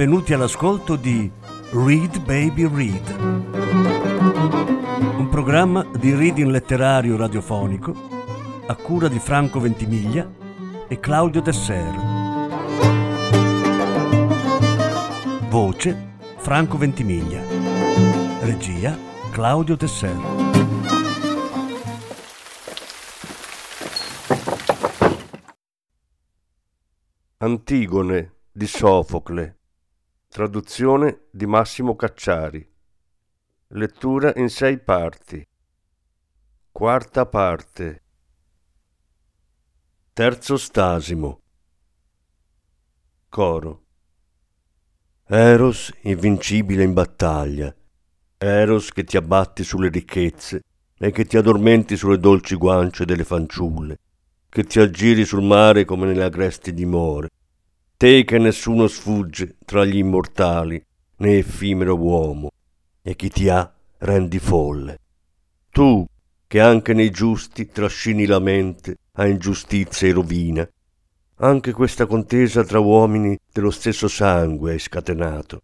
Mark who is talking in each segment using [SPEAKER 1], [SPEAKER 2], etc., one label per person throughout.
[SPEAKER 1] benvenuti all'ascolto di Read Baby Read, un programma di reading letterario radiofonico a cura di Franco Ventimiglia e Claudio Desser. Voce Franco Ventimiglia. Regia Claudio Desser.
[SPEAKER 2] Antigone di Sofocle Traduzione di Massimo Cacciari. Lettura in sei parti. Quarta parte. Terzo stasimo. Coro. Eros invincibile in battaglia. Eros che ti abbatti sulle ricchezze e che ti addormenti sulle dolci guance delle fanciulle, che ti aggiri sul mare come nelle agresti dimore te che nessuno sfugge tra gli immortali, né effimero uomo, e chi ti ha rendi folle. Tu, che anche nei giusti trascini la mente a ingiustizia e rovina, anche questa contesa tra uomini dello stesso sangue hai scatenato.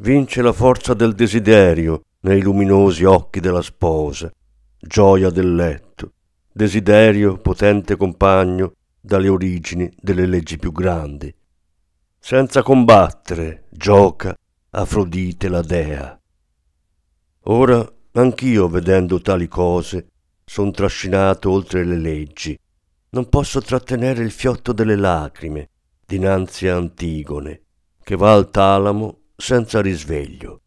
[SPEAKER 2] Vince la forza del desiderio nei luminosi occhi della sposa, gioia del letto, desiderio potente compagno dalle origini delle leggi più grandi senza combattere, gioca Afrodite la dea. Ora anch'io, vedendo tali cose, son trascinato oltre le leggi. Non posso trattenere il fiotto delle lacrime dinanzi a Antigone, che va al talamo senza risveglio.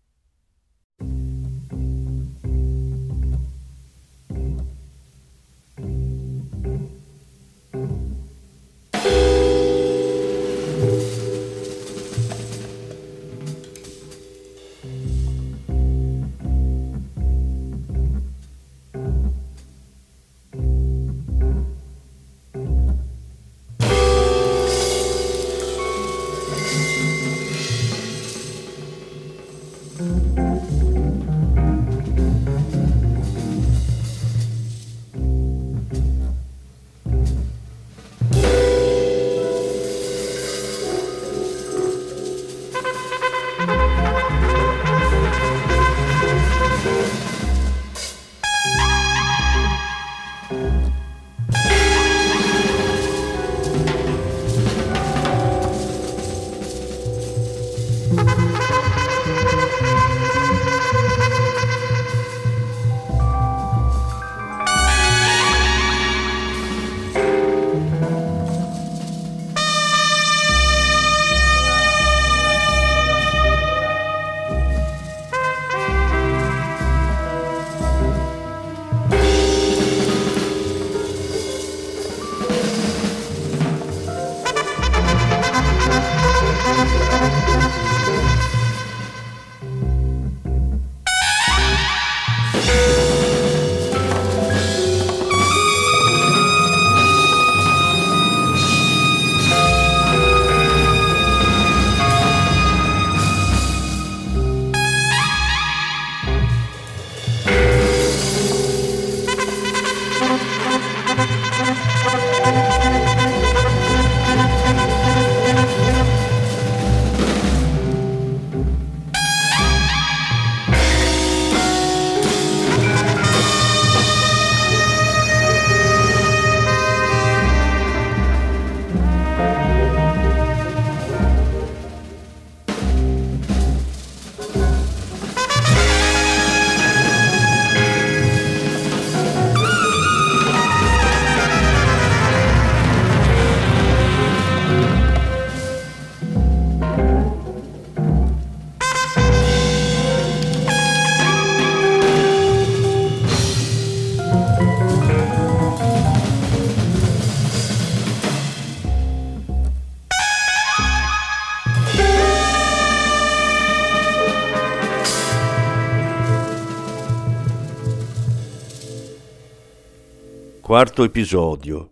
[SPEAKER 2] Quarto episodio.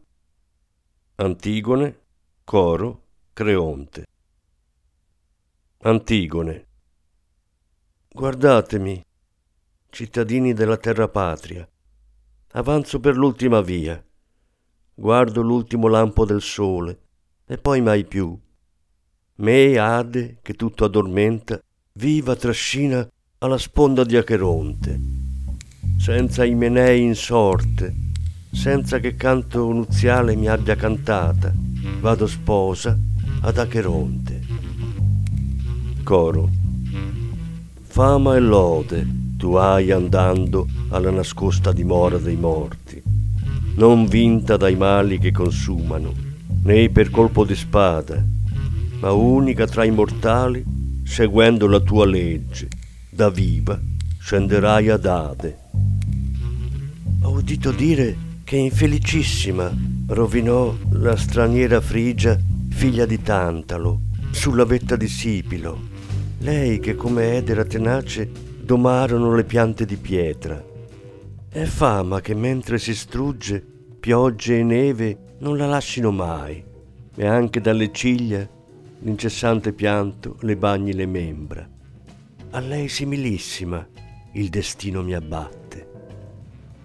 [SPEAKER 2] Antigone, Coro, Creonte. Antigone. Guardatemi, cittadini della terra patria. Avanzo per l'ultima via. Guardo l'ultimo lampo del sole e poi mai più. me Ade, che tutto addormenta, viva trascina alla sponda di Acheronte, senza Imenei in sorte, senza che canto nuziale mi abbia cantata, vado sposa ad Acheronte. Coro. Fama e lode tu hai andando alla nascosta dimora dei morti, non vinta dai mali che consumano, né per colpo di spada, ma unica tra i mortali, seguendo la tua legge, da viva scenderai ad Ade. Ho udito dire che infelicissima rovinò la straniera Frigia, figlia di Tantalo, sulla vetta di Sipilo, lei che come Edera tenace domarono le piante di pietra. È fama che mentre si strugge piogge e neve non la lascino mai, e anche dalle ciglia l'incessante pianto le bagni le membra. A lei similissima il destino mi abbatte.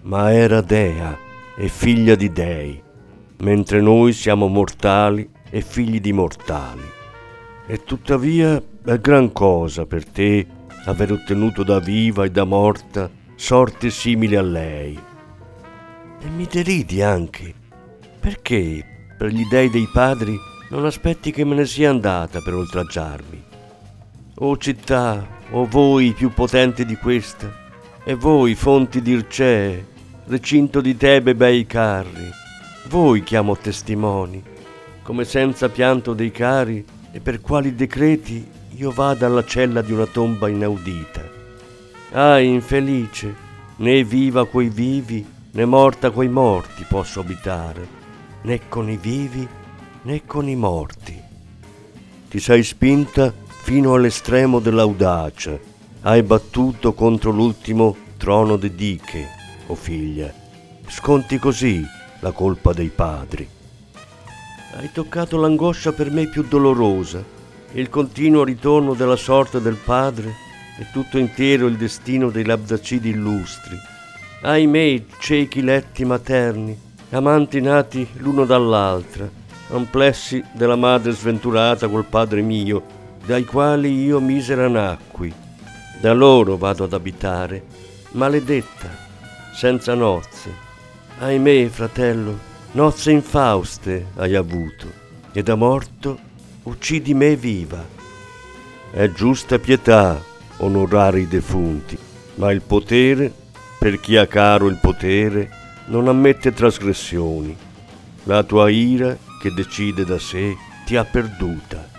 [SPEAKER 2] Ma era dea e figlia di dei, mentre noi siamo mortali e figli di mortali. E tuttavia è gran cosa per te aver ottenuto da viva e da morta sorte simili a lei. E mi deridi anche, perché per gli dei dei padri non aspetti che me ne sia andata per oltraggiarmi. O città, o voi più potenti di questa, e voi fonti d'Ircee, recinto di Tebe bei carri, voi chiamo testimoni, come senza pianto dei cari e per quali decreti io vada alla cella di una tomba inaudita. Ah, infelice, né viva coi vivi, né morta coi morti posso abitare, né con i vivi né con i morti. Ti sei spinta fino all'estremo dell'audacia, hai battuto contro l'ultimo trono di Diche, o figlia. Sconti così la colpa dei padri. Hai toccato l'angoscia per me più dolorosa, il continuo ritorno della sorte del padre e tutto intero il destino dei labdacidi illustri. Ahimè, ciechi letti materni, amanti nati l'uno dall'altra, amplessi della madre sventurata col padre mio, dai quali io misera nacqui. Da loro vado ad abitare, maledetta, senza nozze. Ahimè, fratello, nozze infauste hai avuto, e da morto uccidi me viva. È giusta pietà onorare i defunti, ma il potere, per chi ha caro il potere, non ammette trasgressioni. La tua ira che decide da sé ti ha perduta.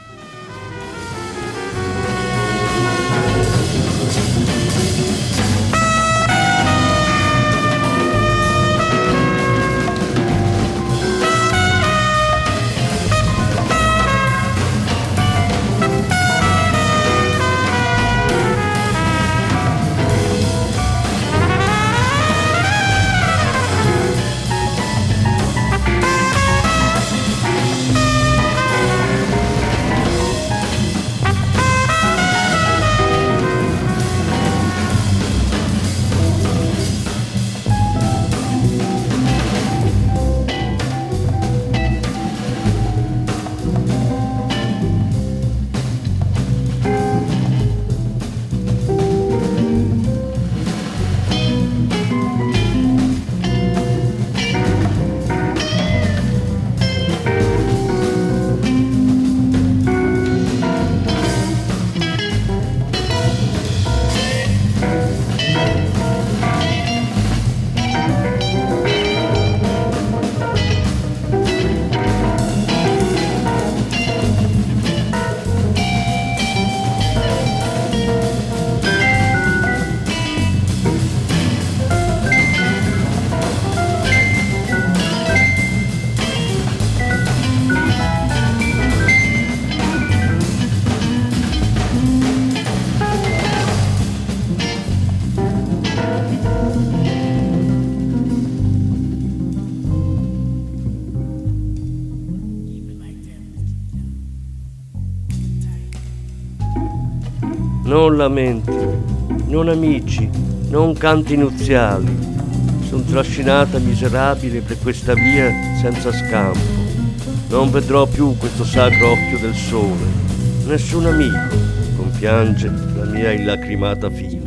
[SPEAKER 2] Amici, non canti nuziali. Sono trascinata miserabile per questa via senza scampo. Non vedrò più questo sacro occhio del sole. Nessun amico compiange la mia illacrimata fine.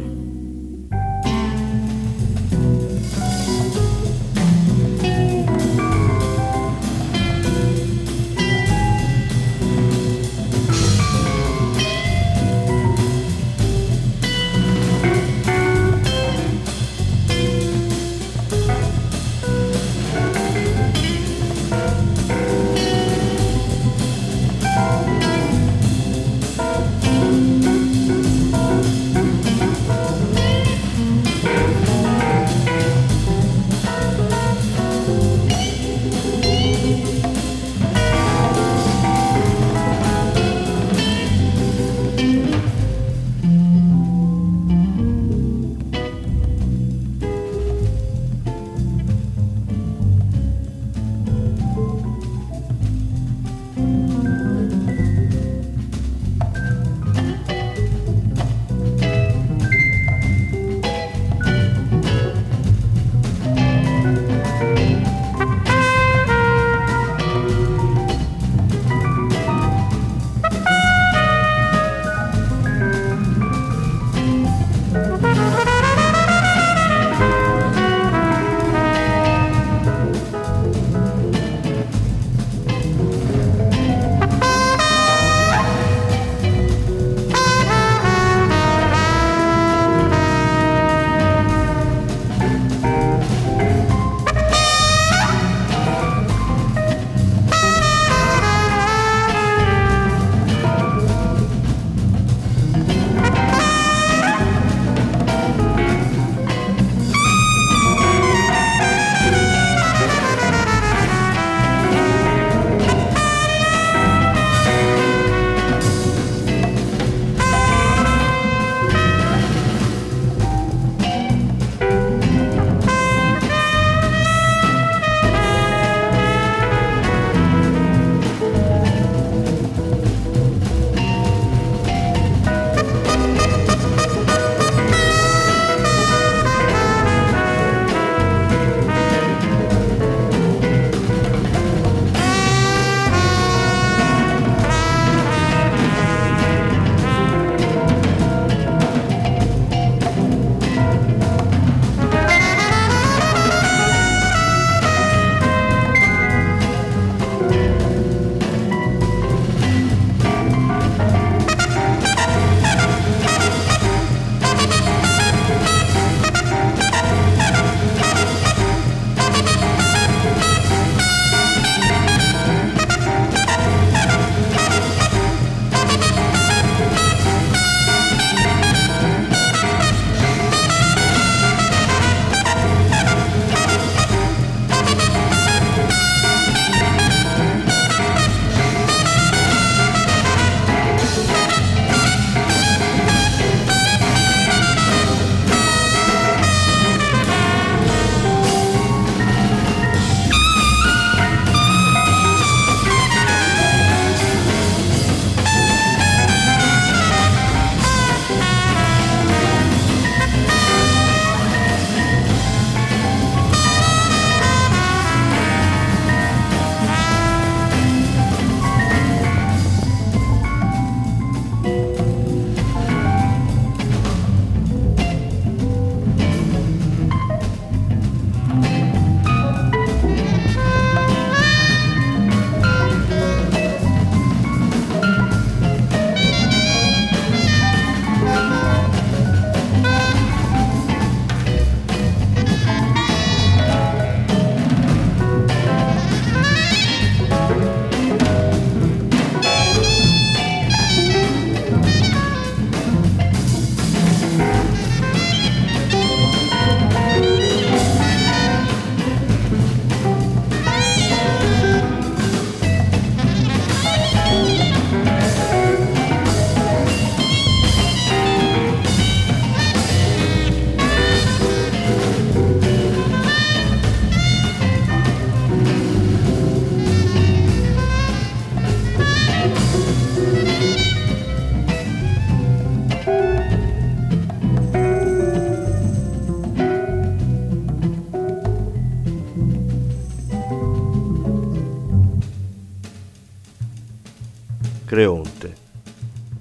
[SPEAKER 2] Creonte.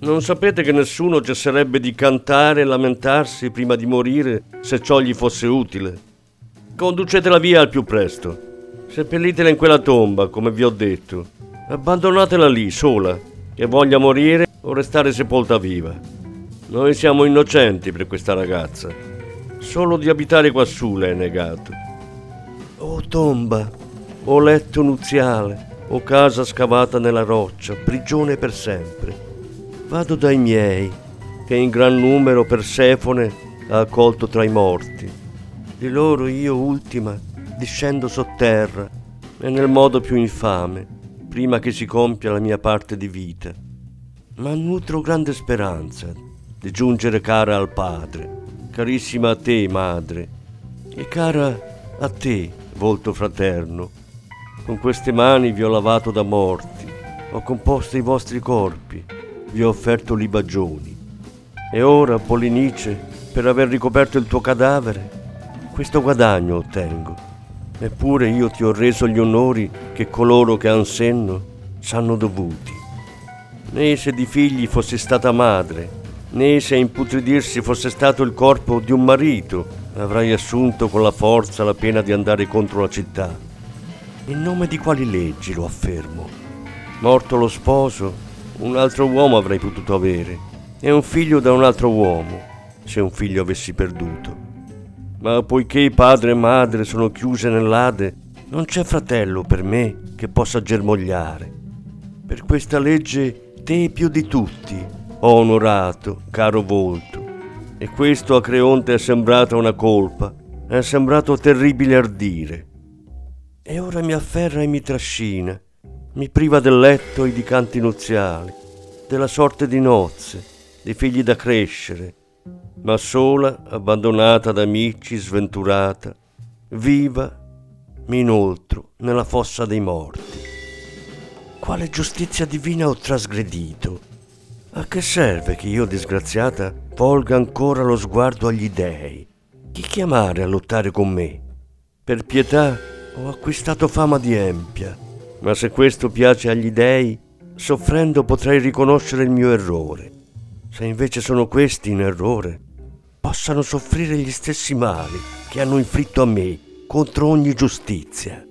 [SPEAKER 2] Non sapete che nessuno cesserebbe di cantare e lamentarsi prima di morire se ciò gli fosse utile? Conducetela via al più presto. Seppellitela in quella tomba, come vi ho detto. Abbandonatela lì, sola, che voglia morire o restare sepolta viva. Noi siamo innocenti per questa ragazza. Solo di abitare quassù le è negato. O tomba, o letto nuziale, o casa scavata nella roccia, prigione per sempre Vado dai miei, che in gran numero Persefone ha accolto tra i morti. Di loro io ultima discendo sotterra e nel modo più infame, prima che si compia la mia parte di vita. Ma nutro grande speranza di giungere cara al Padre, carissima a te, madre, e cara a te, volto fraterno. Con queste mani vi ho lavato da morti, ho composto i vostri corpi vi ho offerto libagioni. E ora, Polinice, per aver ricoperto il tuo cadavere, questo guadagno ottengo. Eppure io ti ho reso gli onori che coloro che han senno s'hanno dovuti. Né se di figli fossi stata madre, né se a imputridirsi fosse stato il corpo di un marito, avrai assunto con la forza la pena di andare contro la città. In nome di quali leggi lo affermo? Morto lo sposo, un altro uomo avrei potuto avere e un figlio da un altro uomo, se un figlio avessi perduto. Ma poiché padre e madre sono chiuse nell'Ade, non c'è fratello per me che possa germogliare. Per questa legge te più di tutti ho onorato, caro volto, e questo a Creonte è sembrata una colpa, è sembrato terribile ardire. E ora mi afferra e mi trascina, mi priva del letto e di canti nuziali, della sorte di nozze, dei figli da crescere, ma sola, abbandonata da amici, sventurata, viva, mi inoltro nella fossa dei morti. Quale giustizia divina ho trasgredito? A che serve che io, disgraziata, volga ancora lo sguardo agli dèi? Chi chiamare a lottare con me? Per pietà ho acquistato fama di empia ma se questo piace agli dèi, soffrendo potrei riconoscere il mio errore. Se invece sono questi in errore, possano soffrire gli stessi mali che hanno inflitto a me contro ogni giustizia.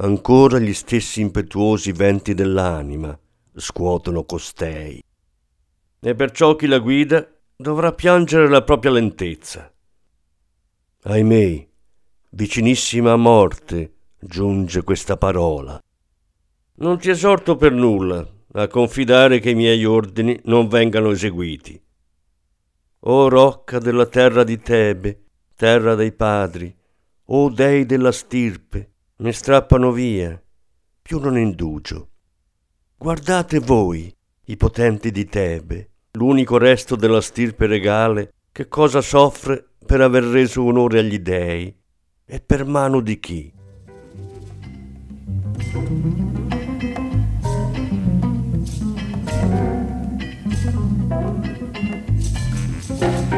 [SPEAKER 2] Ancora gli stessi impetuosi venti dell'anima scuotono costei. E perciò chi la guida dovrà piangere la propria lentezza. Ahimè, vicinissima a morte giunge questa parola. Non ti esorto per nulla a confidare che i miei ordini non vengano eseguiti. O rocca della terra di Tebe, terra dei padri, o dei della stirpe, ne strappano via, più non indugio. Guardate voi, i potenti di Tebe, l'unico resto della stirpe regale, che cosa soffre per aver reso onore agli dei e per mano di chi.
[SPEAKER 1] thank